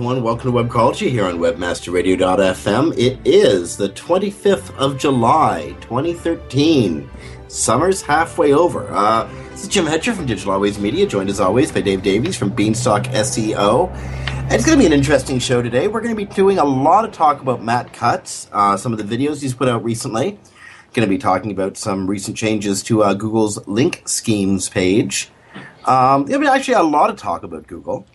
Everyone, welcome to Webcology here on WebmasterRadio.fm. It is the 25th of July, 2013. Summer's halfway over. Uh, this is Jim Hedger from Digital Always Media, joined as always by Dave Davies from Beanstalk SEO. And it's going to be an interesting show today. We're going to be doing a lot of talk about Matt Cutts, uh, some of the videos he's put out recently. Going to be talking about some recent changes to uh, Google's link schemes page. Um, there'll be actually a lot of talk about Google.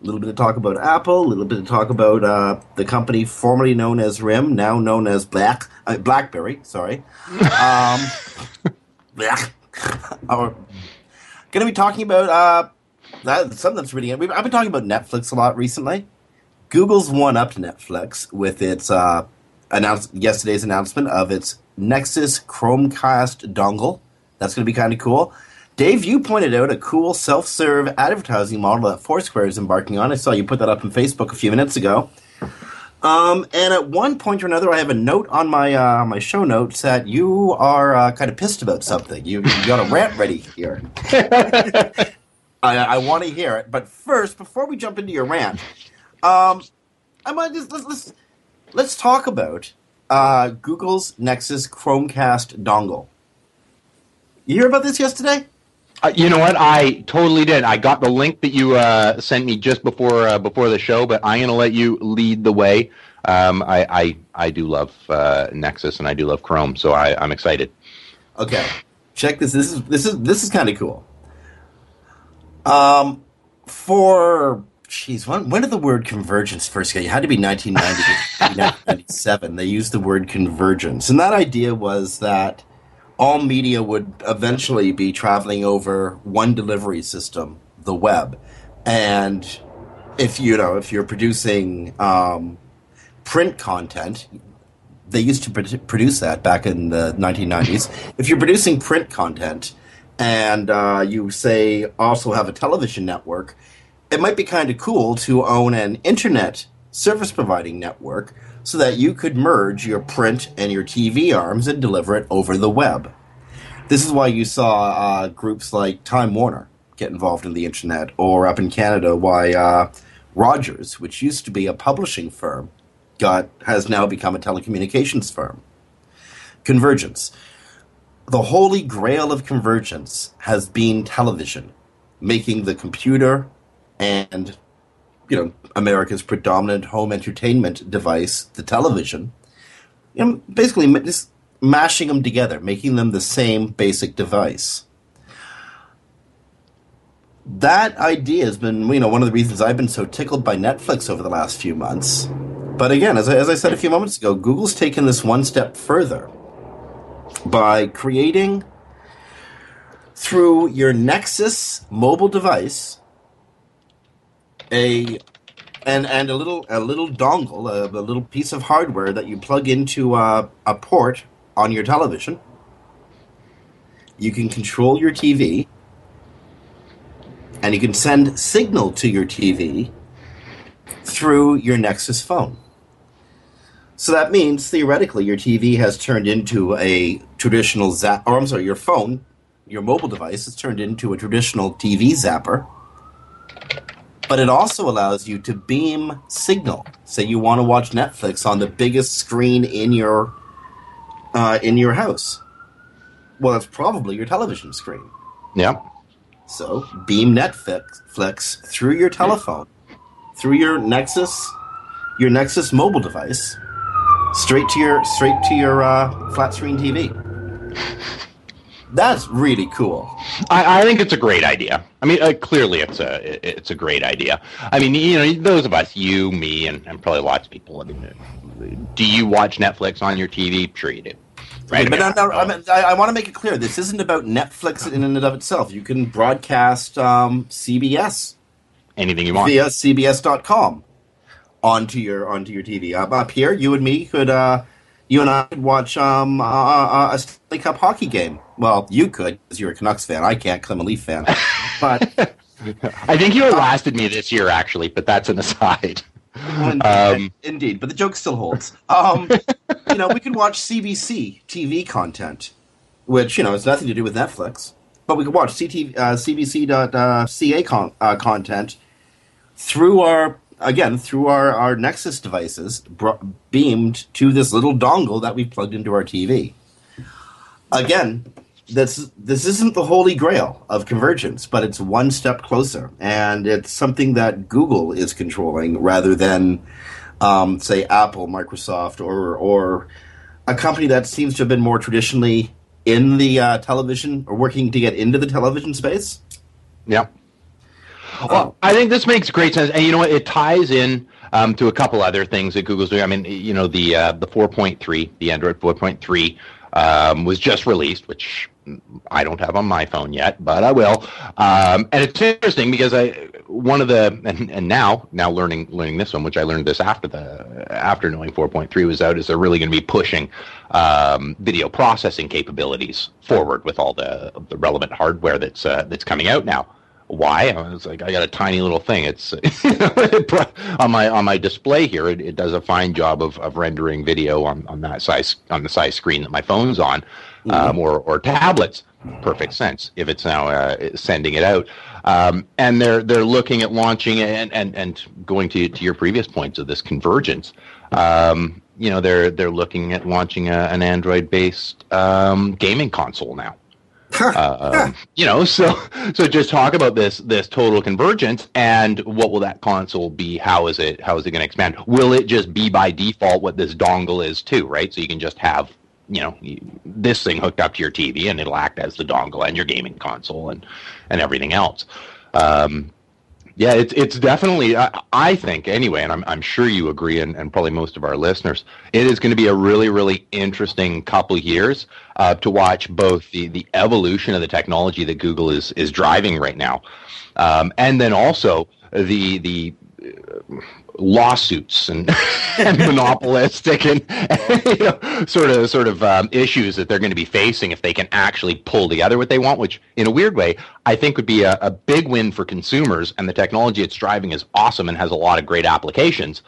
A little bit of talk about Apple, a little bit of talk about uh, the company formerly known as RIM, now known as Black uh, BlackBerry. Sorry, um, Black. Going to be talking about uh, that, something that's really. I've been talking about Netflix a lot recently. Google's one up to Netflix with its uh, announced yesterday's announcement of its Nexus Chromecast dongle. That's going to be kind of cool. Dave, you pointed out a cool self-serve advertising model that Foursquare is embarking on. I saw you put that up on Facebook a few minutes ago. Um, and at one point or another, I have a note on my uh, my show notes that you are uh, kind of pissed about something. You, you got a rant ready here. I, I want to hear it, but first, before we jump into your rant, um, I might just let's let's, let's talk about uh, Google's Nexus Chromecast dongle. You hear about this yesterday? Uh, you know what? I totally did. I got the link that you uh, sent me just before uh, before the show, but I'm going to let you lead the way. Um, I, I I do love uh, Nexus and I do love Chrome, so I, I'm excited. Okay, check this. This is this is this is kind of cool. Um, for jeez, when when did the word convergence first get? It had to be 1990, 1997. They used the word convergence, and that idea was that all media would eventually be traveling over one delivery system, the web. And if you know, if you're producing um, print content, they used to pr- produce that back in the 1990s. if you're producing print content and uh, you say also have a television network, it might be kind of cool to own an internet service providing network so that you could merge your print and your TV arms and deliver it over the web. This is why you saw uh, groups like Time Warner get involved in the internet, or up in Canada, why uh, Rogers, which used to be a publishing firm, got has now become a telecommunications firm. Convergence. The holy grail of convergence has been television, making the computer and you know America's predominant home entertainment device, the television, you know, basically just mashing them together, making them the same basic device. That idea has been, you know, one of the reasons I've been so tickled by Netflix over the last few months. But again, as I, as I said a few moments ago, Google's taken this one step further by creating through your Nexus mobile device a and and a little a little dongle, a, a little piece of hardware that you plug into a, a port on your television. You can control your TV, and you can send signal to your TV through your Nexus phone. So that means theoretically your TV has turned into a traditional zap, or I'm sorry, your phone, your mobile device has turned into a traditional TV zapper but it also allows you to beam signal. Say you want to watch Netflix on the biggest screen in your uh, in your house. Well, that's probably your television screen. Yeah. So beam Netflix through your telephone, through your Nexus, your Nexus mobile device, straight to your straight to your uh, flat screen TV. That's really cool. I, I, think it's a great idea. I mean, uh, clearly it's a it's a great idea. I mean, you know, those of us, you, me, and, and probably lots of people. I mean, do you watch Netflix on your TV? Sure, you do. Right, but I, mean, I, I want to make it clear. This isn't about Netflix in and of itself. You can broadcast um, CBS anything you want via CBS.com, onto your onto your TV. Uh, up here, you and me could uh, you and I could watch um, uh, uh, a Stanley Cup hockey game. Well, you could because you're a Canucks fan. I can't because I'm a Leaf fan. But I think you outlasted me this year, actually, but that's an aside. indeed, Um, indeed, but the joke still holds. Um, you know, we could watch CBC TV content, which you know has nothing to do with Netflix, but we could watch CT, uh, CBC.ca con- uh, content through our again through our, our Nexus devices, bro- beamed to this little dongle that we plugged into our TV. Again, this this isn't the holy grail of convergence, but it's one step closer, and it's something that Google is controlling rather than, um, say, Apple, Microsoft, or or a company that seems to have been more traditionally in the uh, television or working to get into the television space. Yep. Well, I think this makes great sense, and you know what? It ties in um, to a couple other things that Google's doing. I mean, you know, the uh, the 4.3, the Android 4.3, um, was just released, which I don't have on my phone yet, but I will. Um, and it's interesting because I one of the and, and now now learning learning this one, which I learned this after the after knowing 4.3 was out, is they're really going to be pushing um, video processing capabilities forward with all the the relevant hardware that's uh, that's coming out now why? I was like, I got a tiny little thing. It's on my on my display here. It, it does a fine job of, of rendering video on, on that size on the size screen that my phone's on, um, or or tablets. Perfect sense if it's now uh, sending it out. Um, and they're they're looking at launching and and and going to to your previous points of this convergence. Um, you know, they're they're looking at launching a, an Android based um, gaming console now. Um, you know, so so just talk about this this total convergence and what will that console be? How is it how is it going to expand? Will it just be by default what this dongle is too? Right, so you can just have you know this thing hooked up to your TV and it'll act as the dongle and your gaming console and and everything else. Um, yeah, it's it's definitely. I, I think anyway, and I'm I'm sure you agree, and, and probably most of our listeners. It is going to be a really really interesting couple years uh, to watch both the the evolution of the technology that Google is is driving right now, um, and then also the the lawsuits and, and monopolistic and, and, you know sort of sort of um, issues that they're going to be facing if they can actually pull together what they want which in a weird way i think would be a, a big win for consumers and the technology it's driving is awesome and has a lot of great applications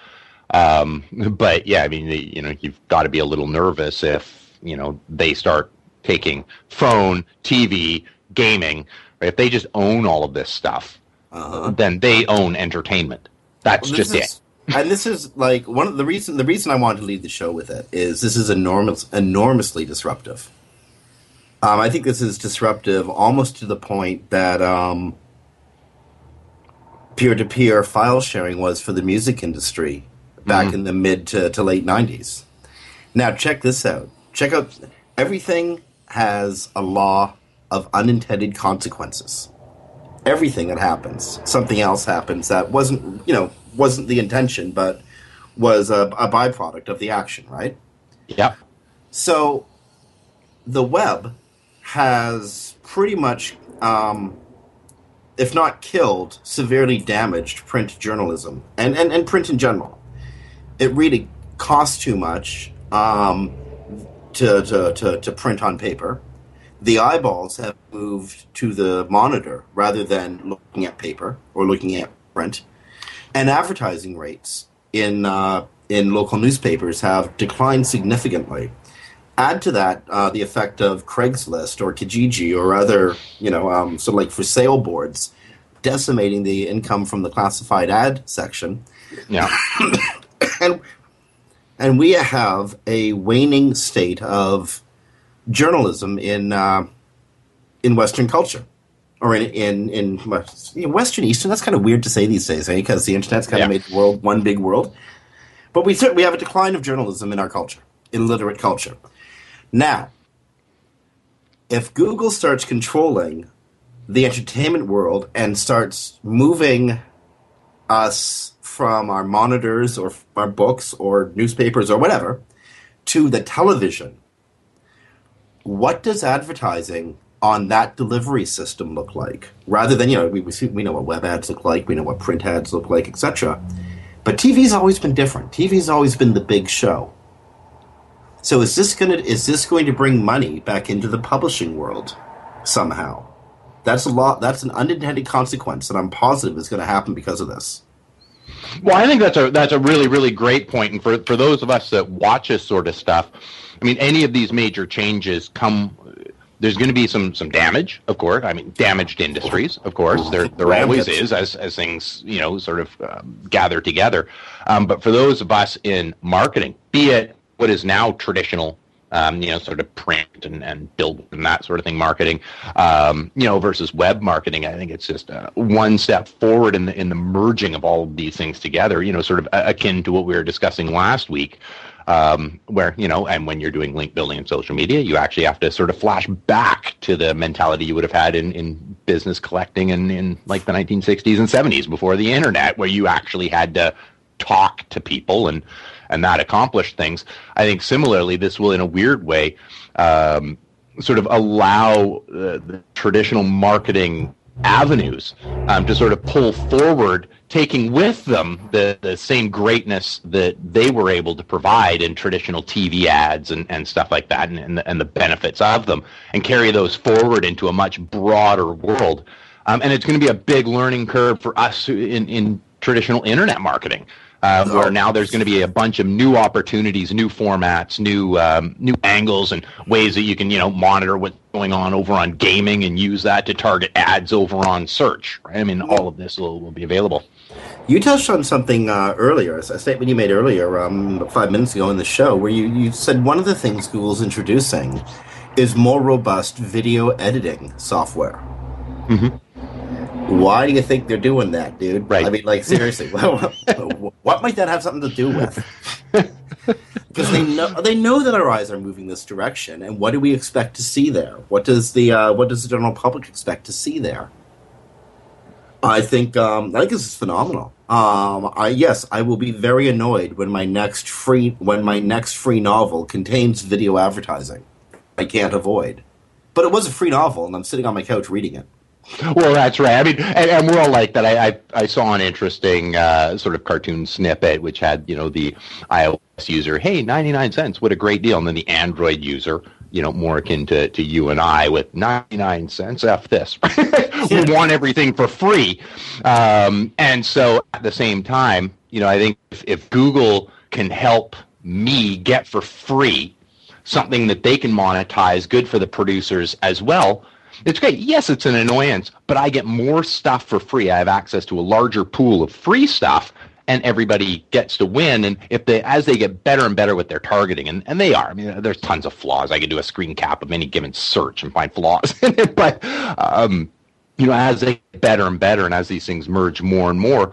um, but yeah i mean the, you know you've got to be a little nervous if you know they start taking phone tv gaming right? if they just own all of this stuff Uh-huh. then they own entertainment that's Well, just this it is- and this is like one of the reason the reason I wanted to lead the show with it is this is enormous enormously disruptive. Um, I think this is disruptive almost to the point that um, peer-to-peer file sharing was for the music industry back in the mid to, to late '90s. Now check this out. Check out everything has a law of unintended consequences everything that happens, something else happens that wasn't, you know, wasn't the intention, but was a, a byproduct of the action, right? Yeah. So the web has pretty much, um, if not killed, severely damaged print journalism and, and, and print in general. It really costs too much um, to, to, to, to print on paper. The eyeballs have moved to the monitor rather than looking at paper or looking at print. And advertising rates in, uh, in local newspapers have declined significantly add to that uh, the effect of Craigslist or Kijiji or other, you know, um, sort of like for sale boards, decimating the income from the classified ad section, Yeah. and and we have a waning state of journalism in uh, in Western culture. Or in in in Western Eastern, that's kind of weird to say these days, eh? Because the internet's kind Yeah. of made the world one big world. But we certainly have a decline of journalism in our culture, illiterate culture. Now, if Google starts controlling the entertainment world and starts moving us from our monitors or our books or newspapers or whatever to the television, what does advertising on that delivery system look like? Rather than, you know, we, we, know what web ads look like, we know what print ads look like, etc. But TV's always been different. TV's always been the big show. So is this gonna is this going to bring money back into the publishing world somehow? That's a lot. That's an unintended consequence that I'm positive is going to happen because of this. Well, I think that's a that's a really really great point, and for for those of us that watch this sort of stuff, I mean, any of these major changes come. There's going to be some some damage, of course. I mean, damaged industries, of course. There there always is as as things you know sort of um, gather together. Um, but for those of us in marketing, be it what is now traditional um, you know, sort of print and, and build and that sort of thing marketing, um, you know, versus web marketing. I think it's just uh, one step forward in the in the merging of all of these things together. You know, sort of akin to what we were discussing last week, um, where you know, and when you're doing link building and social media, you actually have to sort of flash back to the mentality you would have had in in business collecting in in like the 1960s and 70s before the internet, where you actually had to talk to people and and that accomplished things. I think similarly, this will, in a weird way, um, sort of allow uh, the traditional marketing avenues um, to sort of pull forward, taking with them the, the same greatness that they were able to provide in traditional TV ads and, and stuff like that, and, and, the, and the benefits of them, and carry those forward into a much broader world. Um, and it's going to be a big learning curve for us in, in traditional internet marketing uh, where oh. now there's going to be a bunch of new opportunities, new formats, new um, new angles, and ways that you can you know monitor what's going on over on gaming and use that to target ads over on search. Right? I mean, all of this will, will be available. You touched on something uh, earlier, a statement you made earlier, um, five minutes ago in the show, where you, you said one of the things Google's introducing is more robust video editing software. Mm-hmm. Why do you think they're doing that, dude? Right. I mean, like seriously, what might that have something to do with? Because they know they know that our eyes are moving this direction, and what do we expect to see there? What does the uh, what does the general public expect to see there? I think um, I think this is phenomenal. Um, I yes, I will be very annoyed when my next free when my next free novel contains video advertising. I can't avoid, but it was a free novel, and I'm sitting on my couch reading it. Well, that's right. I mean, and, and, we're all like that. I I, I saw an interesting uh, sort of cartoon snippet which had you know the iOS user, hey, ninety nine cents, what a great deal, and then the Android user, you know, more akin to, to you and I with ninety nine cents. F this. we want everything for free, um, and so at the same time, you know, I think if, if Google can help me get for free something that they can monetize, good for the producers as well it's great. Yes, it's an annoyance, but I get more stuff for free. I have access to a larger pool of free stuff and everybody gets to win. And if they, as they get better and better with their targeting, and, and they are, I mean, there's tons of flaws. I could do a screen cap of any given search and find flaws. But, um, you know, as they get better and better, and as these things merge more and more,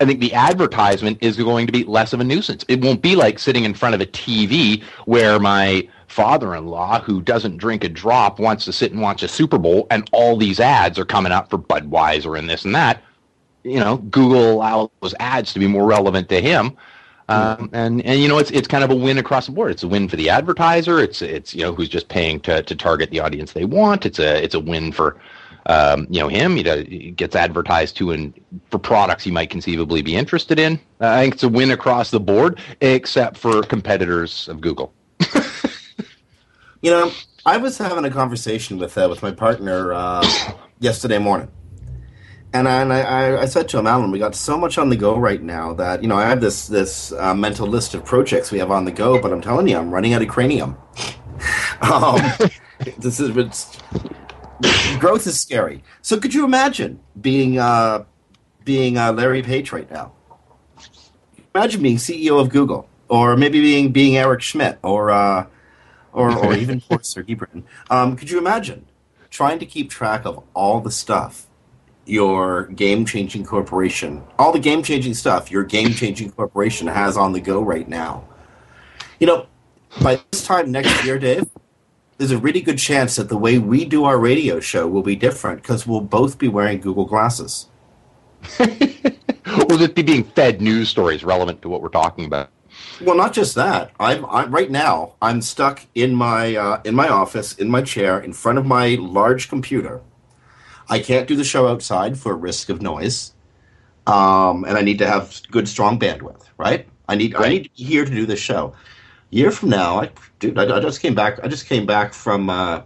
I think the advertisement is going to be less of a nuisance. It won't be like sitting in front of a TV where my father-in-law who doesn't drink a drop wants to sit and watch a Super Bowl and all these ads are coming up for Budweiser and this and that. You know, Google allows those ads to be more relevant to him. Um, and and you know it's it's kind of a win across the board. It's a win for the advertiser. It's it's you know who's just paying to, to target the audience they want. It's a it's a win for um, you know him. He, gets advertised to and for products he might conceivably be interested in. Uh, I think it's a win across the board, except for competitors of Google. You know, I was having a conversation with uh, with my partner uh, yesterday morning, and I, and I, I said to him, Alan, we got so much on the go right now that you know I have this this uh, mental list of projects we have on the go, but I'm telling you, I'm running out of cranium. um, this is it's, growth is scary. So could you imagine being uh, being uh, Larry Page right now? Imagine being CEO of Google, or maybe being being Eric Schmidt, or uh, or, or even poor Sergey Brin. Um, could you imagine trying to keep track of all the stuff your game changing corporation, all the game changing stuff your game changing corporation has on the go right now? You know, by this time next year, Dave, there's a really good chance that the way we do our radio show will be different because we'll both be wearing Google glasses. will it be being fed news stories relevant to what we're talking about? Well, not just that. I'm, I'm right now. I'm stuck in my uh, in my office in my chair in front of my large computer. I can't do the show outside for risk of noise. um, and I need to have good, strong bandwidth. Right? I need I need to be here to do this show. A year from now, I dude, I, I just came back. I just came back from. Uh,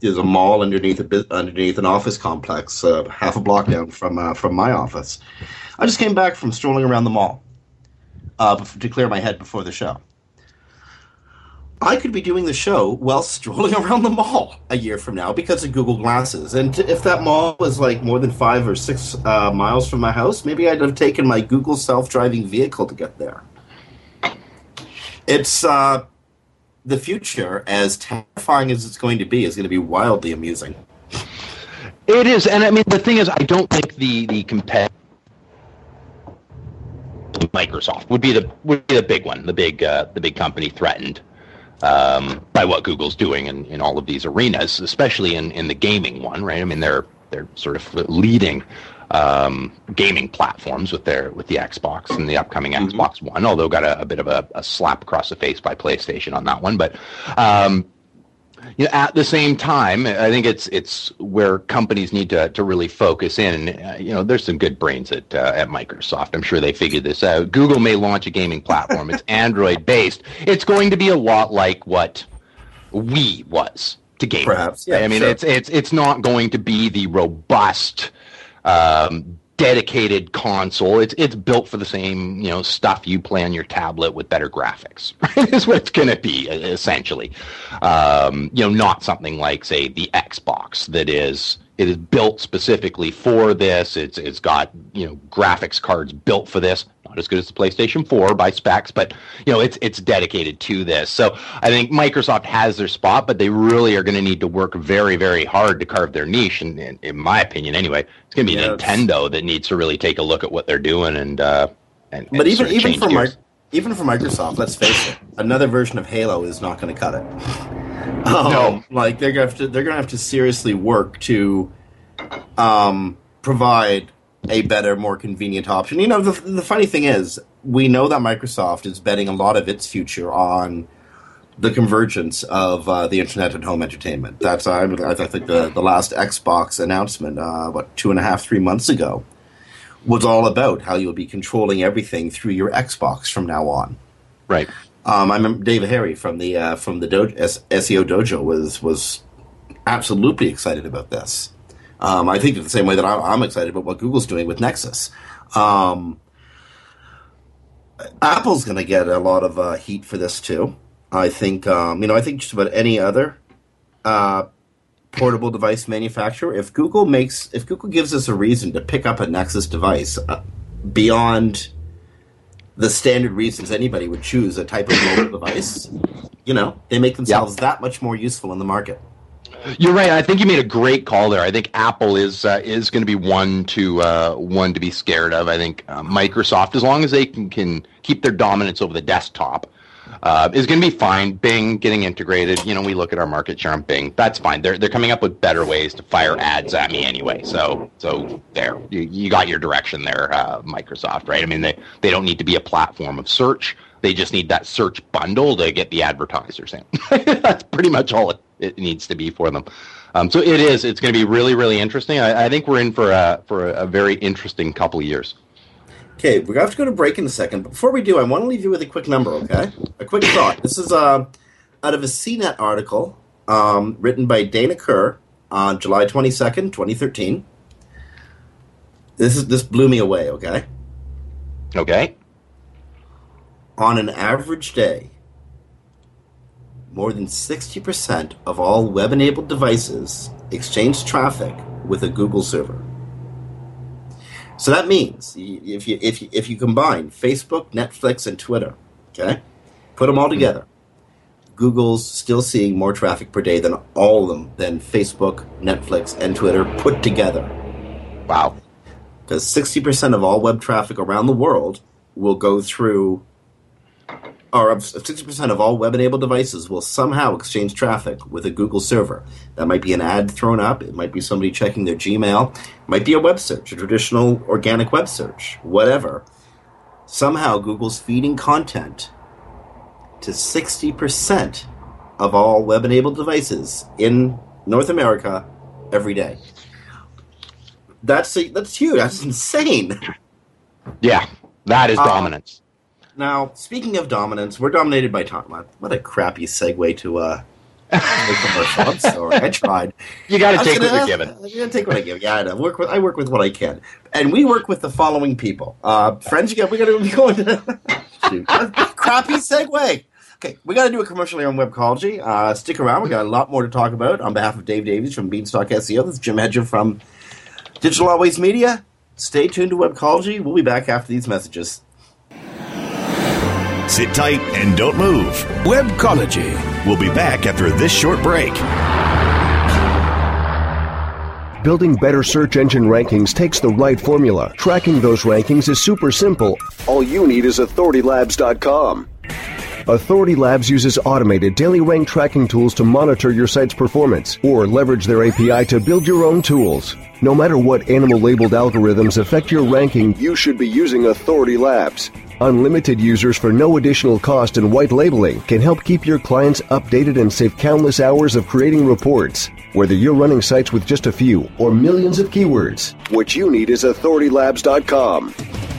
there's a mall underneath a underneath an office complex, uh, half a block down from uh, from my office. I just came back from strolling around the mall uh, to clear my head before the show. I could be doing the show while strolling around the mall a year from now because of Google Glasses. And if that mall was like more than five or six uh, miles from my house, maybe I'd have taken my Google self-driving vehicle to get there. It's uh, the future, as terrifying as it's going to be, is going to be wildly amusing. It is, and I mean the thing is, I don't think the the competitive Microsoft would be the would be the big one, the big uh, the big company threatened um, by what Google's doing in, in all of these arenas, especially in, in the gaming one, right? I mean, they're they're sort of leading um, gaming platforms with their with the Xbox and the upcoming Mm-hmm. Xbox One. Although got a, a bit of a, a slap across the face by PlayStation on that one, but um, you know, at the same time, I think it's it's where companies need to, to really focus in. Uh, you know, there's some good brains at uh, at Microsoft. I'm sure they figured this out. Google may launch a gaming platform. It's Android based. It's going to be a lot like what Wii was to gaming. Perhaps, yeah, I mean, sure. it's it's it's not going to be the robust. Um, dedicated console. It's it's built for the same you know stuff you play on your tablet with better graphics is what it's going to be essentially. Um, you know not something like say the xbox that is it is built specifically for this. It's it's got you know graphics cards built for this not as good as the PlayStation 4 by specs, but you know it's it's dedicated to this. So I think Microsoft has their spot, but they really are going to need to work very very hard to carve their niche. And, and in my opinion, anyway, it's going to be Yeah, Nintendo that needs to really take a look at what they're doing and. Uh, and, But and even sort of even for Mi- even for Microsoft, let's face it, another version of Halo is not going to cut it. Um, No. like they're gonna have to they're gonna have to seriously work to um, provide a better, more convenient option. You know, the the funny thing is, we know that Microsoft is betting a lot of its future on the convergence of uh, the internet and home entertainment. That's I, I think the the last Xbox announcement, uh, what two and a half, three months ago, was all about how you'll be controlling everything through your Xbox from now on. right. Um, I remember Dave Harry from the uh, from the Do- S- SEO Dojo was was absolutely excited about this. Um, I think the same way that I'm, I'm excited about what Google's doing with Nexus. Um, Apple's going to get a lot of uh, heat for this too. I think um, you know I think just about any other uh, portable device manufacturer. If Google makes if Google gives us a reason to pick up a Nexus device uh, beyond the standard reasons anybody would choose a type of mobile device, you know, they make themselves that much more useful in the market. You're right. I think you made a great call there. I think Apple is uh, is going to be one to uh, one to be scared of. I think uh, Microsoft, as long as they can, can keep their dominance over the desktop, uh, is going to be fine. Bing getting integrated. You know, we look at our market share on Bing. That's fine. They're they're coming up with better ways to fire ads at me anyway. So so there, you, you got your direction there, uh, Microsoft. Right? I mean, they they don't need to be a platform of search. They just need that search bundle to get the advertisers in. That's pretty much all it, it needs to be for them. Um, so it is. It's going to be really, really interesting. I, I think we're in for a for a, very interesting couple of years. Okay, we're gonna have to go to break in a second. But before we do, I want to leave you with a quick number. Okay, a quick thought. This is uh, out of a CNET article um, written by Dara Kerr on July twenty second, twenty thirteen. This is this blew me away. Okay, Okay. On an average day, more than 60% of all web enabled devices exchange traffic with a Google server. So that means if you, if you, if you combine Facebook, Netflix, and Twitter, okay, put them all hmm. together, Google's still seeing more traffic per day than all of them, than Facebook, Netflix, and Twitter put together. Wow. Because 60% of all web traffic around the world will go through, or 60% of all web enabled devices will somehow exchange traffic with a Google server. That might be an ad thrown up, it might be somebody checking their Gmail, it might be a web search, a traditional organic web search, whatever. Somehow Google's feeding content to 60% of all web enabled devices in North America every day. That's a, that's huge. That's insane. Yeah, that is Um, dominance. Now, speaking of dominance, we're dominated by Tom. What a crappy segue to uh, commercial. I'm sorry, I tried. You got to take what gonna- you're given. I'm gonna take what I give. Yeah, I know. Work with I work with what I can, and we work with the following people. Uh, friends, you got we got to be going to crappy segue. Okay, we got to do a commercial here on Webcology. Uh, stick around. We got a lot more to talk about. On behalf of Dave Davies from Beanstalk SEO, this is Jim Hedger from Digital Always Media. Stay tuned to Webcology. We'll be back after these messages. Sit tight and don't move. Webcology. We'll be back after this short break. Building better search engine rankings takes the right formula. Tracking those rankings is super simple. All you need is authoritylabs.com. Authority Labs uses automated daily rank tracking tools to monitor your site's performance or leverage their API to build your own tools. No matter what animal labeled algorithms affect your ranking, you should be using Authority Labs. Unlimited users for no additional cost and white labeling can help keep your clients updated and save countless hours of creating reports. Whether you're running sites with just a few or millions of keywords, what you need is authoritylabs.com.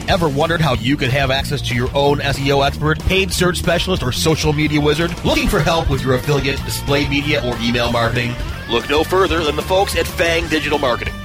Ever wondered how you could have access to your own SEO expert, paid search specialist, or social media wizard? Looking for help with your affiliate, display media, or email marketing? Look no further than the folks at Fang Digital Marketing.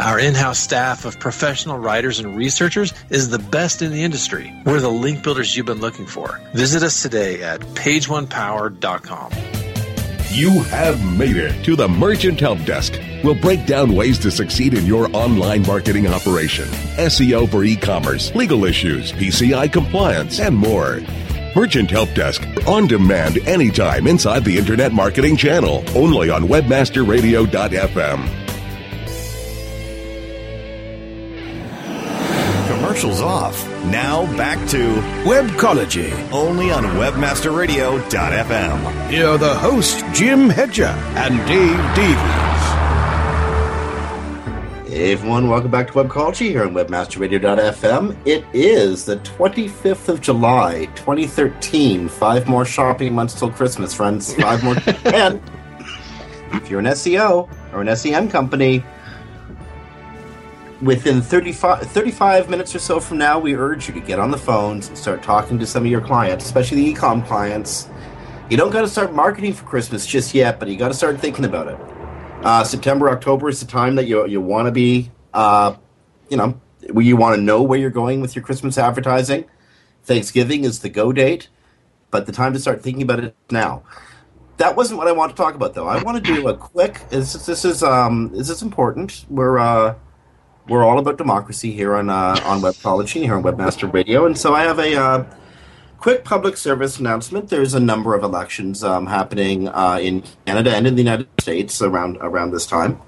Our in house staff of professional writers and researchers is the best in the industry. We're the link builders you've been looking for. Visit us today at pageonepower.com. You have made it to the Merchant Help Desk. We'll break down ways to succeed in your online marketing operation, SEO for e commerce, legal issues, PCI compliance, and more. Merchant Help Desk, on demand anytime inside the Internet Marketing Channel, only on WebmasterRadio.fm. Commercials off. Now back to Webcology. only on WebmasterRadio.fm. Here are the hosts, Jim Hedger and Dave Davies. Hey everyone, welcome back to Webcology here on WebmasterRadio.fm. It is the 25th of July, 2013. Five more shopping months till Christmas, friends. Five more. and if you're an SEO or an SEM company, within 35, 35 minutes or so from now, we urge you to get on the phones and start talking to some of your clients, especially the e-com clients. You don't got to start marketing for Christmas just yet, but you got to start thinking about it. Uh, September, October is the time that you you want to be, uh, you know, you want to know where you're going with your Christmas advertising. Thanksgiving is the go date, but the time to start thinking about it now. That wasn't what I want to talk about, though. I want to do a quick. This is this is um is this important. We're uh we're all about democracy here on uh, on Webcology here on Webmaster Radio, and so I have a uh, quick public service announcement. There's a number of elections um, happening uh, in Canada and in the United States around around this time.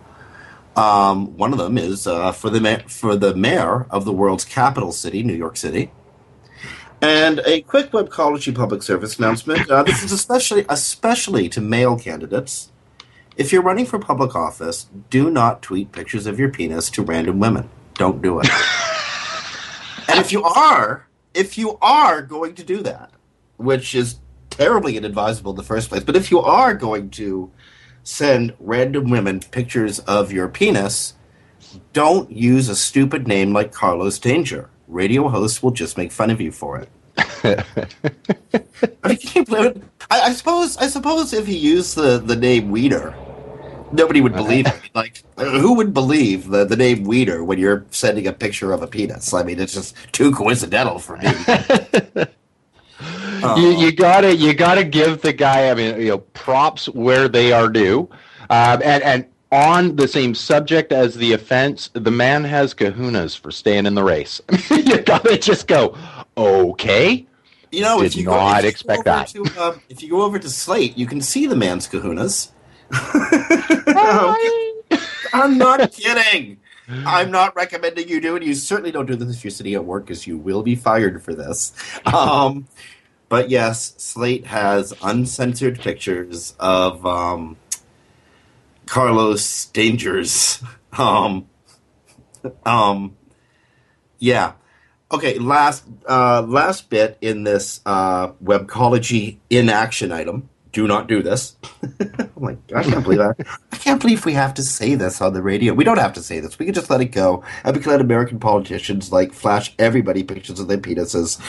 Um, one of them is uh, for the ma- for the mayor of the world's capital city, New York City. And a quick Webcology public service announcement. Uh, this is especially especially to male candidates. If you're running for public office, do not tweet pictures of your penis to random women. Don't do it. and if you are, if you are going to do that, which is terribly inadvisable in the first place, but if you are going to send random women pictures of your penis, don't use a stupid name like Carlos Danger. Radio hosts will just make fun of you for it. I, mean, can you it? I, I suppose. I suppose if you use the, the name Weiner, nobody would believe it. Like, who would believe the, the name Weiner when you're sending a picture of a penis? I mean, it's just too coincidental for me. you, you gotta you gotta give the guy I mean you know props where they are due, um, and and on the same subject as the offense, the man has kahunas for staying in the race. you gotta just go okay. You know, Did if you not go, if you expect go that. To, uh, if you go over to Slate, you can see the man's kahunas. I'm not kidding. I'm not recommending you do it. You certainly don't do this if you're sitting at work, because you will be fired for this. Um, but yes, Slate has uncensored pictures of um, Carlos Dangers. Um, um, yeah. Okay. Last uh, last bit in this uh, webcology in action item. Do not do this. oh my god! I can't believe that. I can't believe we have to say this on the radio. We don't have to say this. We can just let it go, and we can let American politicians like flash everybody pictures of their penises.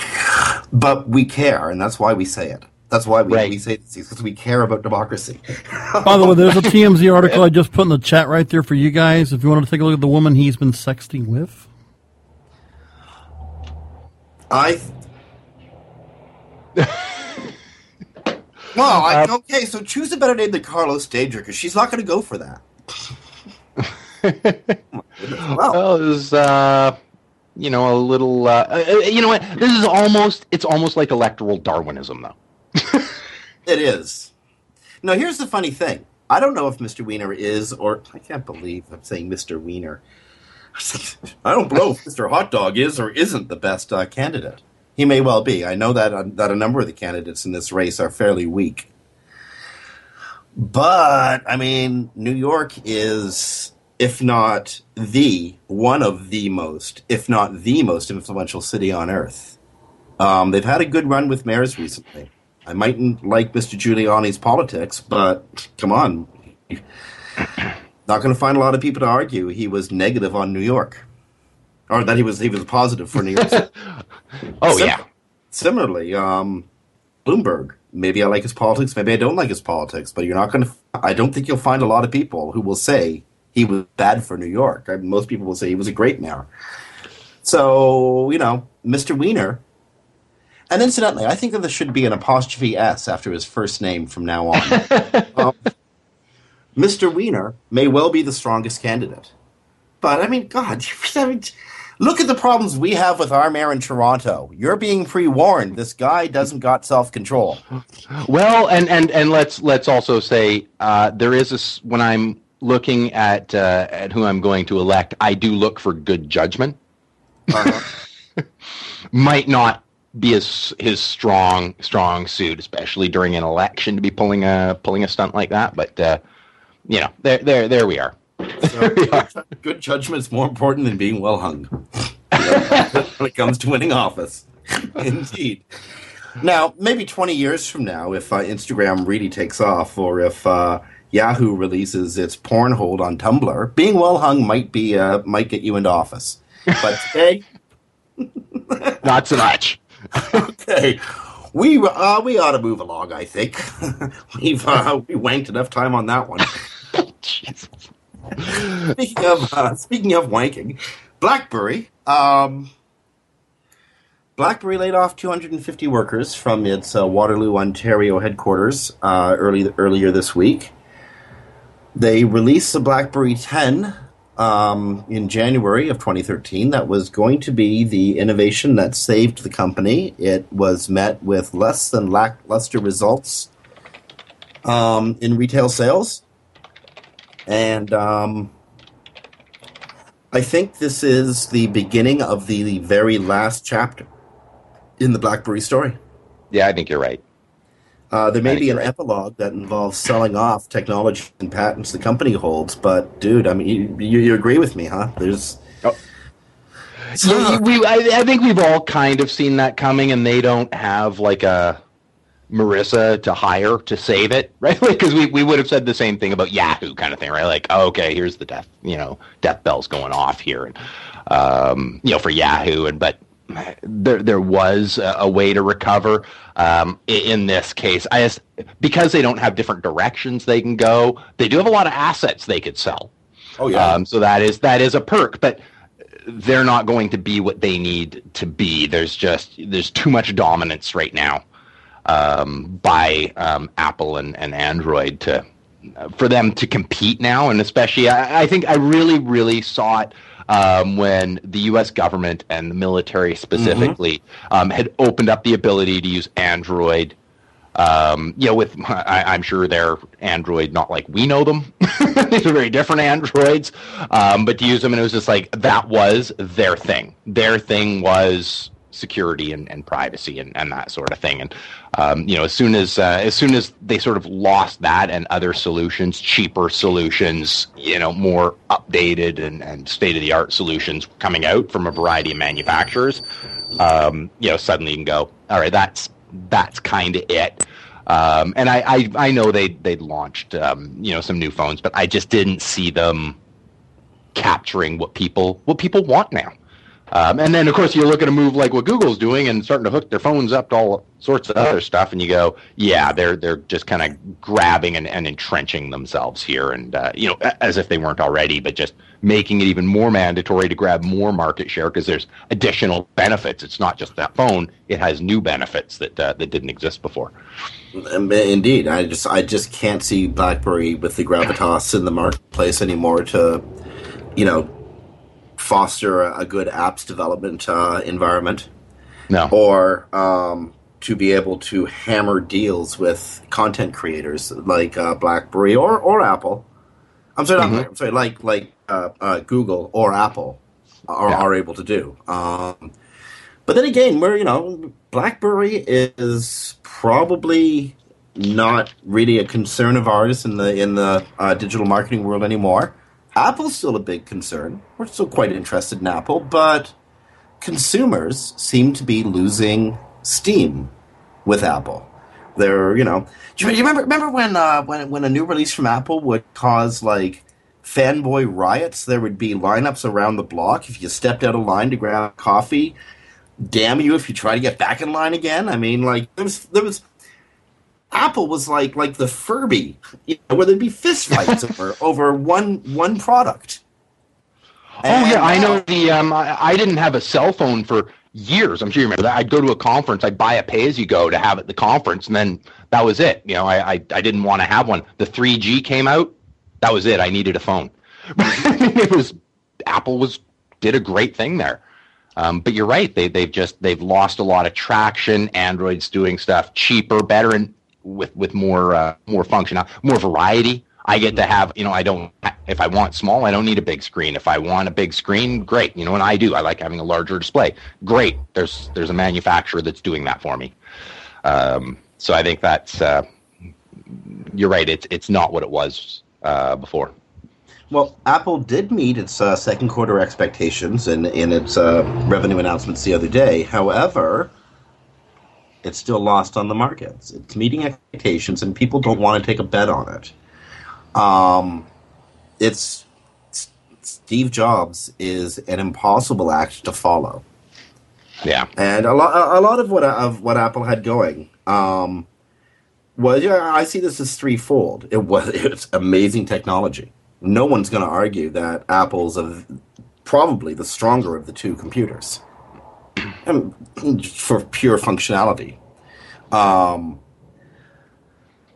But we care, and that's why we say it. That's why we, Right. we say this because we care about democracy. By the way, there's a TMZ article I just put in the chat right there for you guys. If you want to take a look at the woman he's been sexting with. I. well, I, okay, so choose a better name than Carlos Danger because she's not going to go for that. well, Well, it was, uh, you know, a little. Uh, uh, you know what? This is almost. It's almost like electoral Darwinism, though. it is. Now, here's the funny thing. I don't know if Mr. Weiner is, or I can't believe I'm saying Mr. Weiner. I don't know if Mr. Hot Dog is or isn't the best uh, candidate. He may well be. I know that uh, that a number of the candidates in this race are fairly weak. But I mean, New York is, if not the one of the most, if not the most influential city on earth. Um, they've had a good run with mayors recently. I mightn't like Mr. Giuliani's politics, but come on, not going to find a lot of people to argue he was negative on New York, or that he was he was positive for New York. Oh Sim- yeah. Similarly, um, Bloomberg. Maybe I like his politics. Maybe I don't like his politics. But you're not going to. I don't think you'll find a lot of people who will say he was bad for New York. I, most people will say he was a great mayor. So you know, Mr. Weiner. And incidentally, I think that there should be an apostrophe s after his first name from now on. um, Mr. Weiner may well be the strongest candidate. But I mean, God, I mean, look at the problems we have with our mayor in Toronto. You're being pre-warned. This guy doesn't got self-control. Well, and and and let's let's also say uh, there is a when I'm looking at uh, at who I'm going to elect, I do look for good judgment. Might not be his his strong strong suit, especially during an election, to be pulling a pulling a stunt like that. But uh, you know, there there there we are. So, good judgment is more important than being well hung when it comes to winning office. Indeed. Now, maybe 20 years from now, if uh, Instagram really takes off, or if uh, Yahoo releases its porn hold on Tumblr, being well hung might be uh, might get you into office. But today, Not so much. okay, we uh, we ought to move along. I think we've uh, we wanked enough time on that one. Jesus. speaking of uh, speaking of wanking, BlackBerry. Um, BlackBerry laid off 250 workers from its uh, Waterloo, Ontario headquarters uh, early earlier this week. They released the BlackBerry 10 um, in January of 2013. That was going to be the innovation that saved the company. It was met with less than lackluster results um, in retail sales. And um, I think this is the beginning of the very last chapter in the BlackBerry story. Yeah, I think you're right. Uh, there may be an right. epilogue that involves selling off technology and patents the company holds, but dude, I mean, you, you, you agree with me, huh? There's Yeah, we, I, I think we've all kind of seen that coming, and they don't have like a Marissa to hire to save it, right? Because we, we would have said the same thing about Yahoo, kind of thing, right? Like, oh, okay, here's the death, you know, death bells going off here, and um, you know, for Yahoo, and but there there was a, a way to recover. Um, in this case, I just because they don't have different directions they can go, they do have a lot of assets they could sell. oh yeah, Um, so that is that is a perk, but they're not going to be what they need to be. There's just there's too much dominance right now um, by um, Apple and, and Android to for them to compete now, and especially I, I think I really really saw it um, when the U.S. government and the military specifically mm-hmm. um, had opened up the ability to use Android. Um, you know, with I, am sure they're Android, not like we know them. These are very different Androids, um, but to use them, and it was just like that was their thing. Their thing was security and, and privacy and, and that sort of thing. And um, you know, as soon as uh, as soon as they sort of lost that and other solutions, cheaper solutions, you know, more updated and, and state of the art solutions coming out from a variety of manufacturers, um, you know, suddenly you can go, all right, that's that's kind of it. Um, and I, I, I know they they'd launched um, you know some new phones, but I just didn't see them capturing what people what people want now. Um, and then, of course, you look at a move like what Google's doing and starting to hook their phones up to all sorts of other stuff, and you go, "Yeah, they're they're just kind of grabbing and, and entrenching themselves here, and uh, you know, as if they weren't already, but just making it even more mandatory to grab more market share because there's additional benefits. It's not just that phone; it has new benefits that uh, that didn't exist before." Um, indeed, I just I just can't see BlackBerry with the gravitas in the marketplace anymore to, you know, foster a, good apps development uh, environment. No. Or um, to be able to hammer deals with content creators like uh, BlackBerry or, or Apple. I'm sorry, mm-hmm. I'm sorry, like like uh, uh, Google or Apple are, yeah. are able to do. Um, but then again, we're you know BlackBerry is probably not really a concern of ours in the in the uh, digital marketing world anymore. Apple's still a big concern. We're still quite interested in Apple, but consumers seem to be losing steam with Apple. They're, you know, do you, remember remember when uh, when when a new release from Apple would cause like fanboy riots? There would be lineups around the block if you stepped out of line to grab coffee. Damn you if you try to get back in line again. I mean, like there was there was Apple was like like the Furby, you know, where there'd be fistfights over over one one product. And, oh yeah, I know the. Um, I, I, didn't have a cell phone for years. I'm sure you remember that. I'd go to a conference, I'd buy a pay as you go to have at the conference, and then that was it. You know, I I, I didn't want to have one. The 3G came out, that was it. I needed a phone. it was Apple was did a great thing there. Um, but you're right; they they've just they've lost a lot of traction. Android's doing stuff cheaper, better, and with with more uh, more function, more variety. I get to have, you know, I don't, if I want small, I don't need a big screen. If I want a big screen, great. You know, and I do. I like having a larger display. Great. There's, there's a manufacturer that's doing that for me. Um, so I think that's, uh, you're right. It's, it's not what it was uh, before. Well, Apple did meet its uh, second quarter expectations in, in its uh, revenue announcements the other day. However, it's still lost on the markets. It's meeting expectations, and people don't want to take a bet on it. Um, it's Steve Jobs is an impossible act to follow. Yeah, and a lot, a lot of what of what Apple had going um, was. Yeah, I see this as threefold. It was it's amazing technology. No one's going to argue that Apple's a, probably the stronger of the two computers for pure functionality. Um,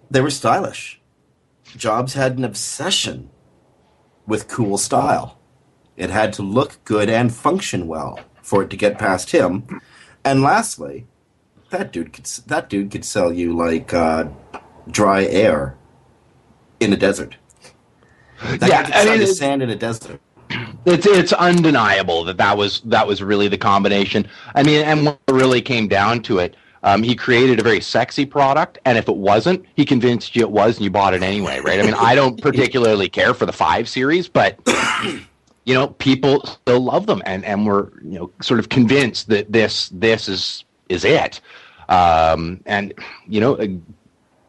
they were stylish. Jobs had an obsession with cool style. It had to look good and function well for it to get past him. And lastly, that dude could that dude could sell you like uh, dry air in a desert. That yeah, could I mean, sand in a desert it's it's undeniable that that was that was really the combination. I mean, and what really came down to it, um, he created a very sexy product, and if it wasn't, he convinced you it was, and you bought it anyway, right? I mean, I don't particularly care for the five series, but you know, people still love them, and and we're you know sort of convinced that this this is is it. Um, and you know,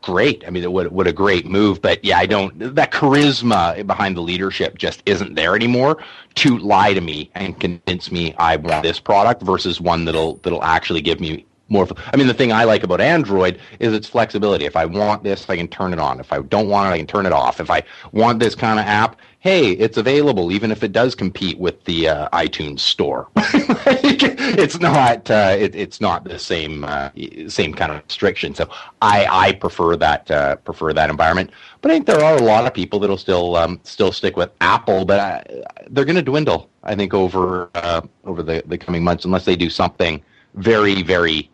great. I mean, what what a great move. But yeah, I don't. That charisma behind the leadership just isn't there anymore to lie to me and convince me I want this product versus one that'll that'll actually give me more. I mean, the thing I like about Android is its flexibility. If I want this, I can turn it on. If I don't want it, I can turn it off. If I want this kind of app, hey, it's available, even if it does compete with the uh, iTunes store. it's not uh, it, it's not the same uh, same kind of restriction. So I I prefer that uh, prefer that environment. But I think there are a lot of people that'll still um, still stick with Apple, but uh, they're going to dwindle. I think over uh, over the, the coming months, unless they do something very very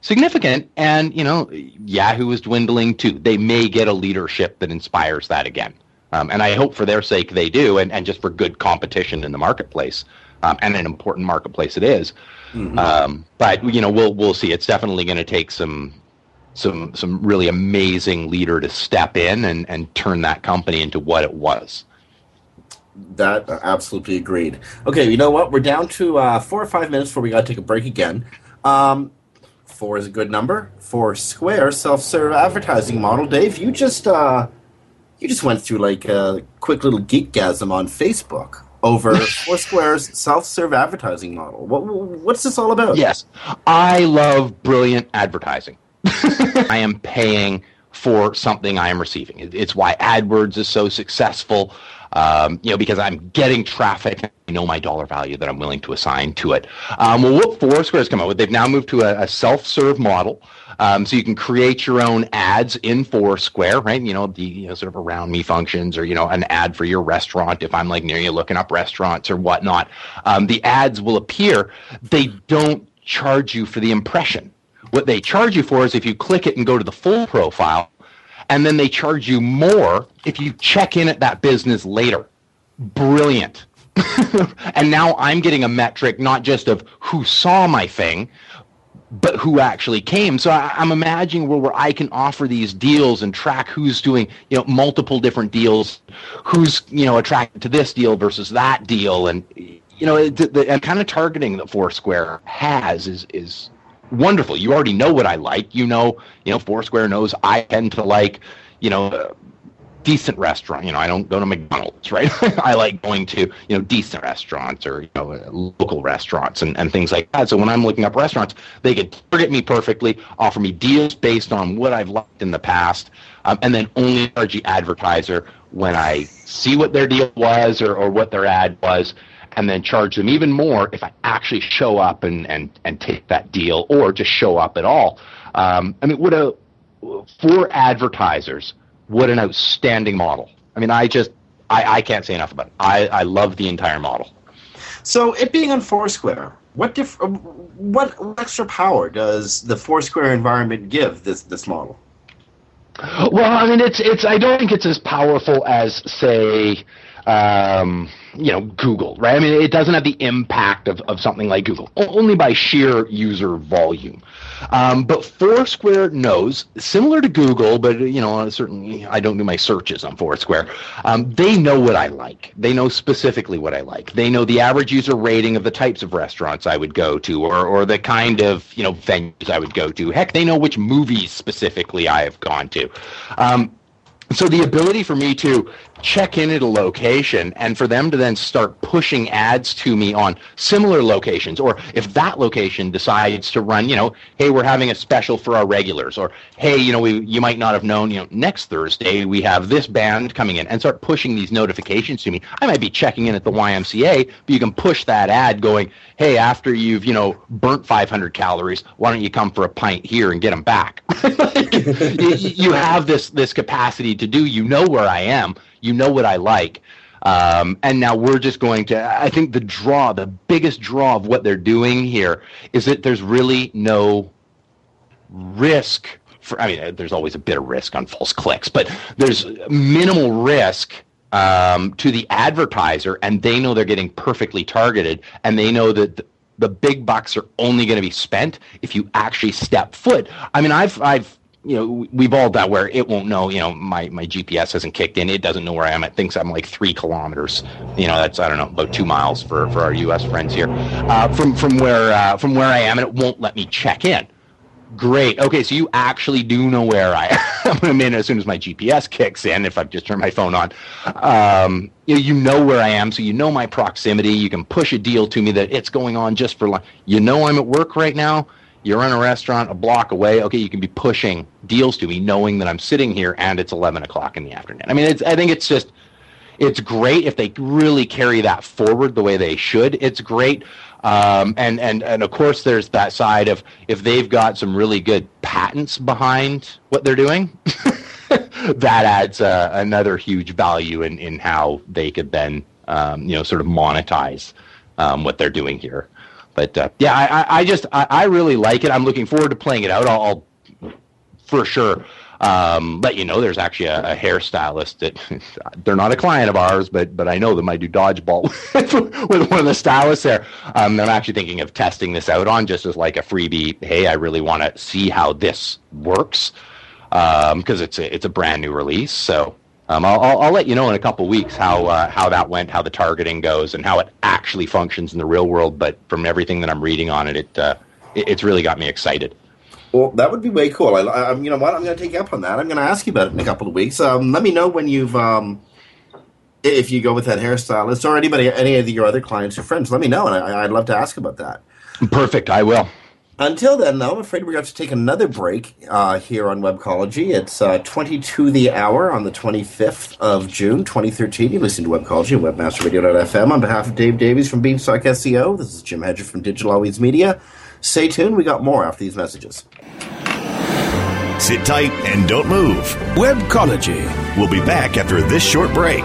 significant. And you know, Yahoo is dwindling too. They may get a leadership that inspires that again. Um, and I hope for their sake they do, and, and just for good competition in the marketplace, um, and an important marketplace it is. Mm-hmm. Um, but you know, we'll we'll see. It's definitely going to take some some some really amazing leader to step in and and turn that company into what it was. That uh, absolutely agreed. Okay, you know what? We're down to uh, four or five minutes before we got to take a break again. Um, four is a good number. Foursquare self-serve advertising model, Dave, you just uh, you just went through like a quick little geekgasm on Facebook over Foursquare's self-serve advertising model. What, what's this all about? Yes, I love brilliant advertising. I am paying for something I am receiving. It's why AdWords is so successful. Um, you know, because I'm getting traffic. I know my dollar value that I'm willing to assign to it. Um, well, what Foursquare has come out with, they've now moved to a, a self-serve model. Um, so you can create your own ads in Foursquare, right? You know, the you know, sort of around me functions or, you know, an ad for your restaurant if I'm like near you looking up restaurants or whatnot. Um, the ads will appear. They don't charge you for the impression. What they charge you for is if you click it and go to the full profile, and then they charge you more if you check in at that business later. Brilliant. and now I'm getting a metric not just of who saw my thing, but who actually came. So I, am I'm imagining where, where I can offer these deals and track who's doing, you know, multiple different deals, who's, you know, attracted to this deal versus that deal. And, you know, the, the and kind of targeting that Foursquare has is, is wonderful. You already know what I like. You know, you know, Foursquare knows I tend to like, you know, decent restaurant. You know, I don't go to McDonald's, right? I like going to you know decent restaurants or you know local restaurants and, and things like that. So when I'm looking up restaurants, they could target me perfectly, offer me deals based on what I've liked in the past, um, and then only charge the advertiser when I see what their deal was or, or what their ad was. And then charge them even more if I actually show up and, and, and take that deal or just show up at all. Um, I mean, what a for advertisers, what an outstanding model. I mean, I just I, I can't say enough about it. I, I love the entire model. So it being on Foursquare, what diff- what extra power does the Foursquare environment give this this model? Well, I mean, it's it's. I don't think it's as powerful as say um, you know, Google, right? I mean, it doesn't have the impact of, of something like Google, only by sheer user volume. Um, but Foursquare knows, similar to Google, but you know, certainly I don't do my searches on Foursquare. Um, they know what I like. They know specifically what I like. They know the average user rating of the types of restaurants I would go to, or or the kind of you know venues I would go to. Heck, they know which movies specifically I have gone to. Um, so the ability for me to check in at a location and for them to then start pushing ads to me on similar locations or if that location decides to run you know hey we're having a special for our regulars or hey you know we you might not have known you know next thursday we have this band coming in and start pushing these notifications to me. I might be checking in at the ymca but you can push that ad going hey after you've you know burnt 500 calories why don't you come for a pint here and get them back? Like, you, you have this this capacity to do you know where i am you know what I like. Um, and now we're just going to, I think the draw, the biggest draw of what they're doing here is that there's really no risk for, I mean, there's always a bit of risk on false clicks, but there's minimal risk um, to the advertiser, and they know they're getting perfectly targeted, and they know that the big bucks are only going to be spent if you actually step foot. I mean, I've I've you know, we've all done where it won't know, you know, my, my GPS hasn't kicked in. It doesn't know where I am. It thinks I'm like three kilometers. You know, that's, I don't know, about two miles for, for our U.S. friends here uh, from, from where, uh, from where I am and it won't let me check in. Great. Okay, so you actually do know where I am. I mean, as soon as my GPS kicks in, if I've just turned my phone on, um, you, know, you know where I am, so you know my proximity. You can push a deal to me that it's going on just for, you know, I'm at work right now you're in a restaurant a block away. Okay, you can be pushing deals to me, knowing that I'm sitting here and it's 11 o'clock in the afternoon. I mean, I think it's just it's great if they really carry that forward the way they should. It's great. Um, and, and, and of course, there's that side of if they've got some really good patents behind what they're doing, that adds uh, another huge value in, in how they could then, um, you know, sort of monetize um, what they're doing here. But uh, yeah, I, I just I, I, really like it. I'm looking forward to playing it out. I'll, I'll for sure um, let you know there's actually a, a hairstylist that they're not a client of ours, but but I know them. I do dodgeball with one of the stylists there. Um, I'm actually thinking of testing this out on just as like a freebie. Hey, I really want to see how this works because um, it's a it's a brand new release. So um, I'll, I'll, let you know in a couple weeks how uh, how that went, how the targeting goes, and how it actually functions in the real world. But from everything that I'm reading on it, it, uh, it it's really got me excited. Well, that would be way cool. I, I you know what? I'm going to take you up on that. I'm going to ask you about it in a couple of weeks. Um, let me know when you've, um, if you go with that hairstylist or anybody, any of your other clients or friends. Let me know, and I, I'd love to ask about that. Perfect. I will. Until then, though, I'm afraid we're going to have to take another break uh, here on Webcology. It's uh, 22 the hour on the 25th of June, 2013. You listen to Webcology at WebmasterRadio.fm. On behalf of Dave Davies from Beanstalk SEO, this is Jim Hedger from Digital Always Media. Stay tuned. We got more after these messages. Sit tight and don't move. Webcology. We'll be back after this short break.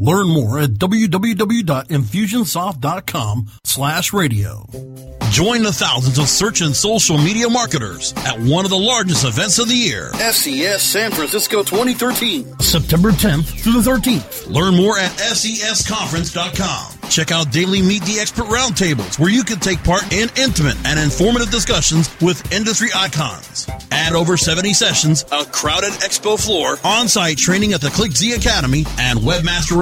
Learn more at www.infusionsoft.com slash radio. Join the thousands of search and social media marketers at one of the largest events of the year. SES San Francisco 2013. September 10th through the 13th. Learn more at sesconference.com. Check out daily Meet the Expert roundtables where you can take part in intimate and informative discussions with industry icons. Add over 70 sessions, a crowded expo floor, on-site training at the ClickZ Academy, and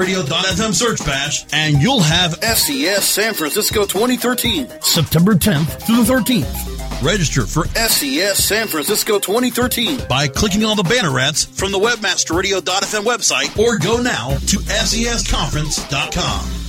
WebmasterRadio.fm search badge, and you'll have SES San Francisco 2013. September 10th through the 13th. Register for SES San Francisco 2013 by clicking on the banner ads from the WebmasterRadio.fm website or go now to SESconference.com.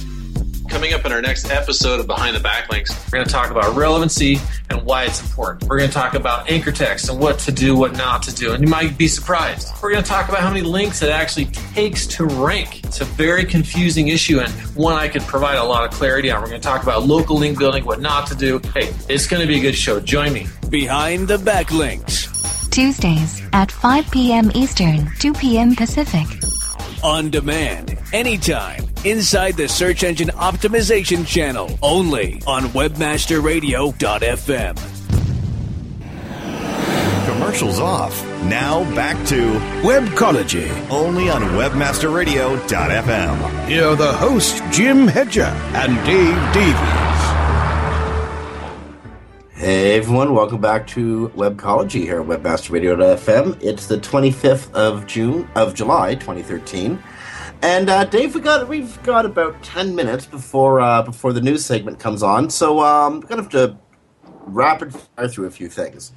Coming up in our next episode of Behind the Backlinks, we're going to talk about relevancy and why it's important. We're going to talk about anchor text and what to do, what not to do. And you might be surprised. We're going to talk about how many links it actually takes to rank. It's a very confusing issue and one I could provide a lot of clarity on. We're going to talk about local link building, what not to do. Hey, it's going to be a good show. Join me. Behind the Backlinks. Tuesdays at 5 p.m. Eastern, 2 p.m. Pacific. On demand, anytime inside the search engine optimization channel only on webmasterradio.fm. Commercials off. Now back to Webcology. Only on webmasterradio.fm. Here are the hosts, Jim Hedger and Dave Davies. Hey everyone, welcome back to Webcology here at webmasterradio.fm. It's the 25th of June of July 2013. And uh, Dave, we got we've got about ten minutes before uh, before the news segment comes on, so um, we're gonna have to rapid fire through a few things.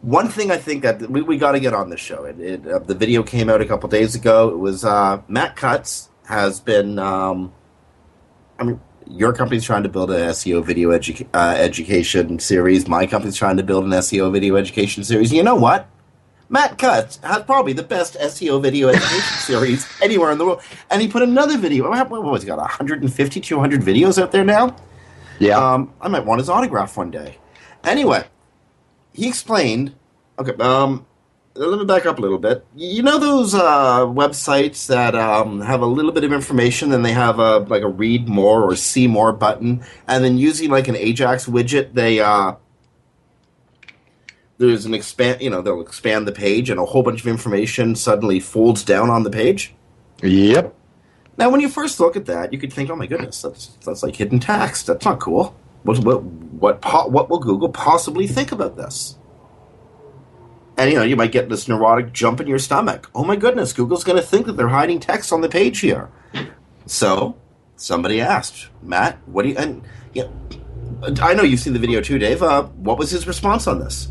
one thing I think that we, we got to get on the show. It, it, uh, the video came out a couple days ago. It was uh, Matt Cutts has been. Um, I mean, your company's trying to build an SEO video uh, education series. My company's trying to build an SEO video education series. You know what? Matt Cutts has probably the best SEO video education series anywhere in the world. And he put another video. What what was he got? 150, 200 videos out there now? Yeah. Um, I might want his autograph one day. Anyway, he explained. Okay, um, let me back up a little bit. You know those uh, websites that um, have a little bit of information, and they have a like a read more or see more button, and then using like an Ajax widget, they uh, there's an expand. You know, they'll expand the page, and a whole bunch of information suddenly folds down on the page. Yep. Now, when you first look at that, you could think, "Oh my goodness, that's that's like hidden text. That's not cool." What what what po- what will Google possibly think about this? And you know, you might get this neurotic jump in your stomach. Oh my goodness, Google's going to think that they're hiding text on the page here. So, somebody asked Matt, "What do you?" And yeah, I know you've seen the video too, Dave. Uh, what was his response on this?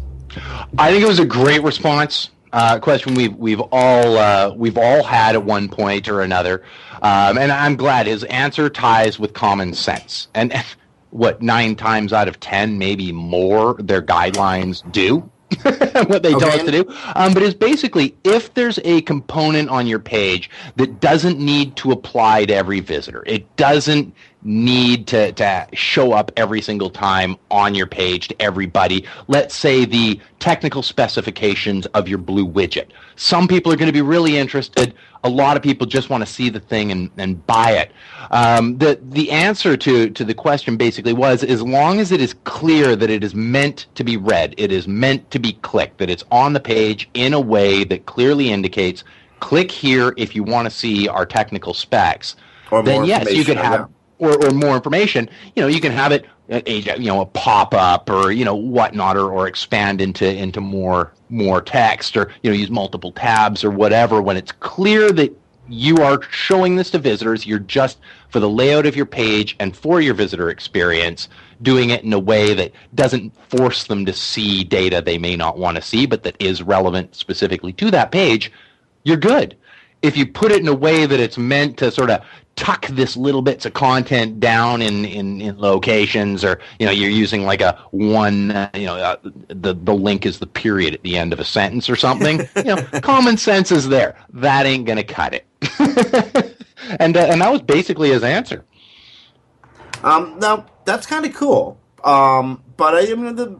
I think it was a great response. Uh, question we've we've all uh, we've all had at one point or another, um, and I'm glad his answer ties with common sense. And what nine times out of ten, maybe more, their guidelines do what they tell us to do. Um, but it's basically if there's a component on your page that doesn't need to apply to every visitor, it doesn't need to, to show up every single time on your page to everybody. Let's say the technical specifications of your blue widget. Some people are going to be really interested. A lot of people just want to see the thing and, and buy it. Um, the the answer to, to the question basically was as long as it is clear that it is meant to be read, it is meant to be clicked, that it's on the page in a way that clearly indicates click here if you want to see our technical specs. Or then more yes, you could have or, or more information. You know, you can have it a, you know a pop up or you know whatnot or, or expand into into more more text or you know use multiple tabs or whatever when it's clear that you are showing this to visitors you're just for the layout of your page and for your visitor experience doing it in a way that doesn't force them to see data they may not want to see but that is relevant specifically to that page you're good. If you put it in a way that it's meant to sort of tuck this little bits of content down in, in, in locations or you know you're using like a one uh, you know uh, the the link is the period at the end of a sentence or something you know common sense is there that ain't gonna cut it and uh, and that was basically his answer Um, now that's kind of cool. Um, but I, I mean, the,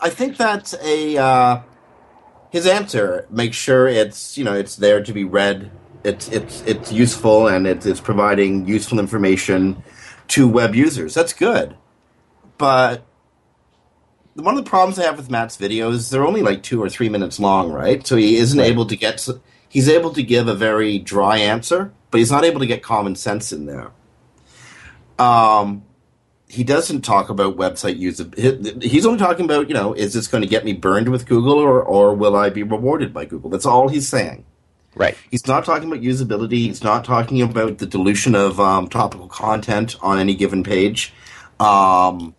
I think that's a uh, his answer. Make sure it's you know it's there to be read. It's it's it's useful and it's it's providing useful information to web users. That's good. But one of the problems I have with Matt's videos, they're only like two or three minutes long, right? So he isn't able to get. He's able to give a very dry answer, but he's not able to get common sense in there. Um, he doesn't talk about website usability. He's only talking about, you know, is this going to get me burned with Google or, or will I be rewarded by Google? That's all he's saying. Right. He's not talking about usability. He's not talking about the dilution of um, topical content on any given page. Um,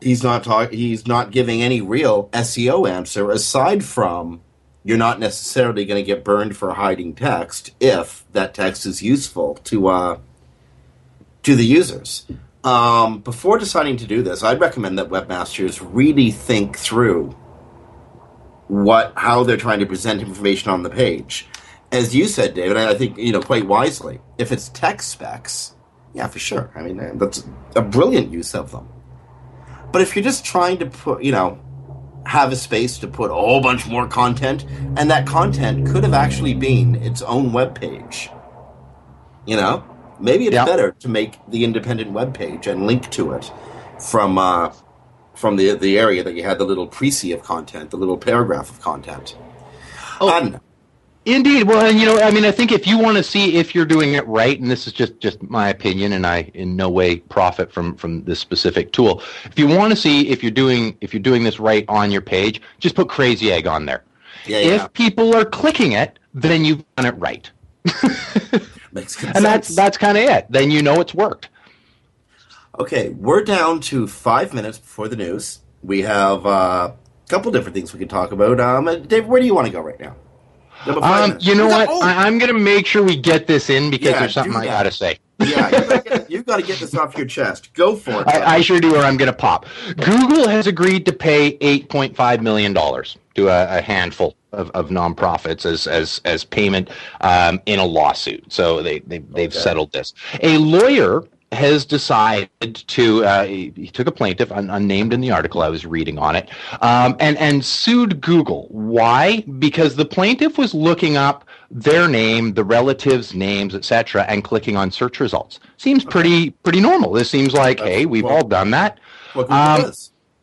he's not talk- He's not giving any real SEO answer aside from you're not necessarily going to get burned for hiding text if that text is useful to uh, to the users. Um, before deciding to do this, I'd recommend that webmasters really think through what how they're trying to present information on the page. As you said, David, I think you know quite wisely. If it's tech specs, yeah, for sure. I mean, uh, that's a brilliant use of them. But if you're just trying to put, you know, have a space to put a whole bunch more content, and that content could have actually been its own web page, you know, maybe it's better to make the independent web page and link to it from uh, from the the area that you had the little precis of content, the little paragraph of content. Oh, um, Indeed. Well, and you know, I mean, I think if you want to see if you're doing it right, and this is just just my opinion, and I in no way profit from from this specific tool. If you want to see if you're doing if you're doing this right on your page, just put Crazy Egg on there. Yeah, if yeah. people are clicking it, then you've done it right, and that's that's kind of it. Then you know it's worked. Okay, we're down to five minutes before the news. We have uh, a couple different things we could talk about. Um, uh, Dave, where do you want to go right now? Um, you know what? oh, I, I'm going to make sure we get this in because Yeah, there's something I got to say. yeah, you gotta get, you've got to get this off your chest. Go for it. I, I sure do, or I'm going to pop. Google has agreed to pay 8.5 million dollars to a, a handful of, of nonprofits as as as payment um, in a lawsuit. So they, they they've settled this. A lawyer has decided to uh, he, took a plaintiff un, unnamed in the article I was reading on it um, and and sued Google. Why? Because the plaintiff was looking up their name, the relatives' names, etc., and clicking on search results. Seems pretty pretty normal. This seems like, hey, we've all done that. Google Um.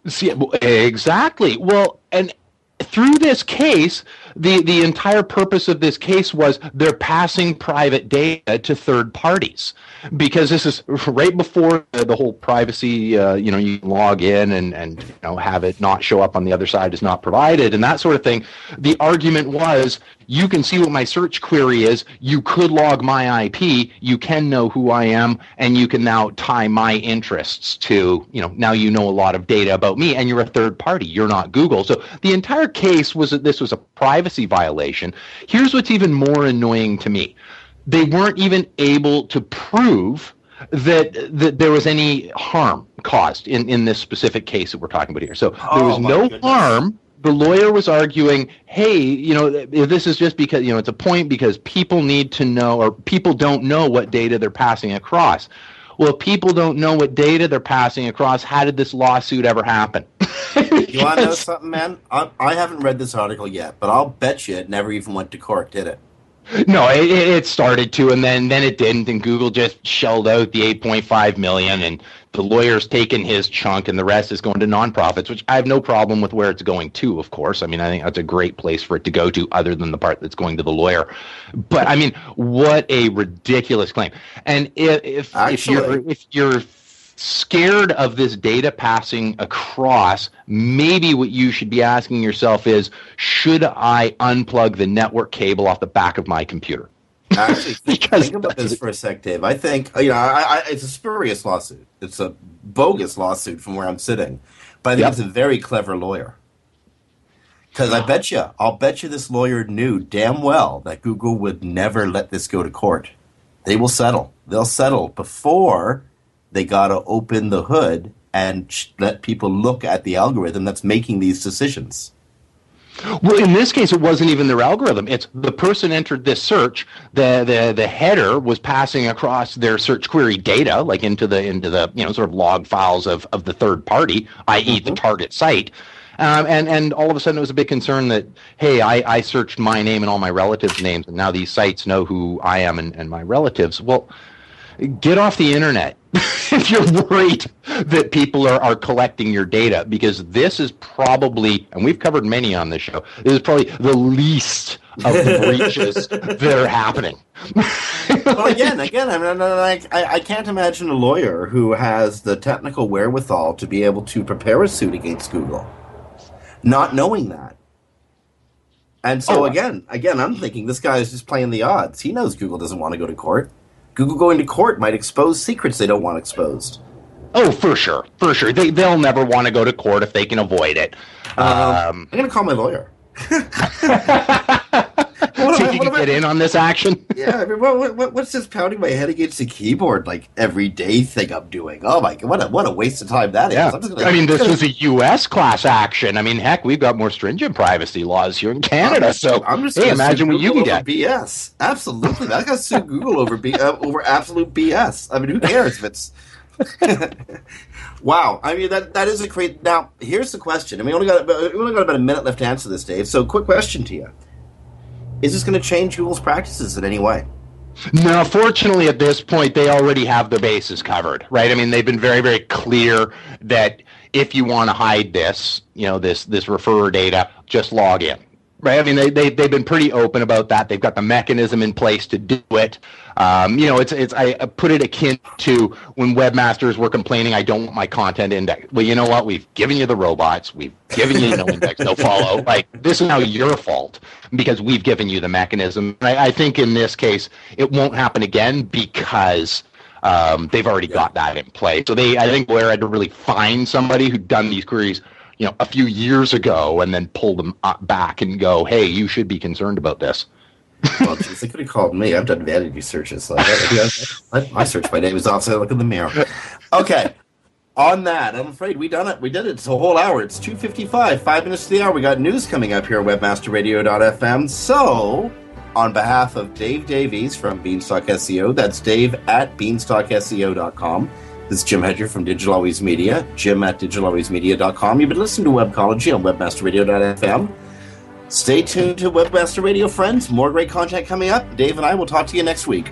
See, exactly. Well, and through this case, the the entire purpose of this case was they're passing private data to third parties because this is right before the, whole privacy. Uh, you know, you log in and and you know have it not show up on the other side is not provided and that sort of thing. The argument was you can see what my search query is. You could log my IP. You can know who I am, and you can now tie my interests to, you know, now you know a lot of data about me, and you're a third party. You're not Google. So the entire case was that this was a privacy violation. Here's what's even more annoying to me they weren't even able to prove that that there was any harm caused in in this specific case that we're talking about here. So there Oh, was my no goodness. harm. The lawyer was arguing, "Hey, you know, this is just because you know it's a point because people need to know or people don't know what data they're passing across." Well, if people don't know what data they're passing across, how did this lawsuit ever happen? You want to know something, man? I, I haven't read this article yet, but I'll bet you it never even went to court, did it? No, it, it started to, and then then it didn't, and Google just shelled out the 8.5 million, and the lawyer's taken his chunk, and the rest is going to nonprofits, which I have no problem with where it's going to. Of course, I mean I think that's a great place for it to go to, other than the part that's going to the lawyer. But I mean, what a ridiculous claim! And if if, if you're if you're scared of this data passing across, maybe what you should be asking yourself is should I unplug the network cable off the back of my computer? Actually, think, about this for a sec, Dave. I think you know, I, I, it's a spurious lawsuit. It's a bogus lawsuit from where I'm sitting, but I think Yep. it's a very clever lawyer. Because I ah. bet you, I'll bet you, this lawyer knew damn well that Google would never let this go to court. They will settle. They'll settle before they got to open the hood and sh- let people look at the algorithm that's making these decisions. Well, in this case, it wasn't even their algorithm. It's the person entered this search. The, the the header was passing across their search query data, like into the into the you know sort of log files of, of the third party, i.e., the target site. Um, and and all of a sudden, it was a big concern that hey, I, I searched my name and all my relatives' names, and now these sites know who I am and, and my relatives. Well, get off the internet if you're worried that people are, are collecting your data because this is probably and we've covered many on this show this is probably the least of the breaches that are happening well, again, again, I mean, I, I can't imagine a lawyer who has the technical wherewithal to be able to prepare a suit against Google, not knowing that. And so Oh. again, again, I'm thinking this guy is just playing the odds. He knows Google doesn't want to go to court. Google going to court might expose secrets they don't want exposed. oh for sure for sure they, they'll never want to go to court if they can avoid it um, I'm going to call my lawyer. see if you can get in on this action Yeah, I mean, what, what, what's this pounding my head against the keyboard like every day thing I'm doing? Oh my god, what a, what a waste of time that is. Yeah, I'm just gonna- I mean, this was a U.S. class action. I mean, heck, we've got more stringent privacy laws here in Canada. So, I'm just hey, imagine what you can get. BS. Absolutely, I got to sue Google over B, uh, over absolute BS. I mean, who cares if it's? wow, I mean that that is a great. Now, here's the question. I mean, we only got we only got about a minute left to answer this, Dave. So, quick question to you: Is this going to change Google's practices in any way? No, fortunately, at this point, they already have their bases covered, right? I mean, they've been very, very clear that if you want to hide this, you know, this this referrer data, just log in, right? I mean, they they they've been pretty open about that. They've got the mechanism in place to do it. Um, you know, it's it's I put it akin to when webmasters were complaining, I don't want my content indexed. Well, you know what? We've given you the robots. We've given you no index, no follow. Like this is now your fault because we've given you the mechanism. I, I think in this case, it won't happen again because um, they've already got that in place. So they, I think, Blair had to really find somebody who'd done these queries you know, a few years ago and then pull them uh, back and go, hey, you should be concerned about this. well, geez, they could have called me. I've done vanity searches. So I, I, I search my name is off, so I look in the mirror. Okay. On that, I'm afraid we done it. We did it. It's a whole hour. It's 2.55, five minutes to the hour. We got news coming up here at webmasterradio.fm. So, on behalf of Dave Davies from Beanstalk SEO, that's Dave at beanstalkseo.com. This is Jim Hedger from Digital Always Media, jim at digitalalwaysmedia.com. You've been listening to Webcology on webmasterradio.fm. Stay tuned to Webmaster Radio, friends. More great content coming up. Dave and I will talk to you next week.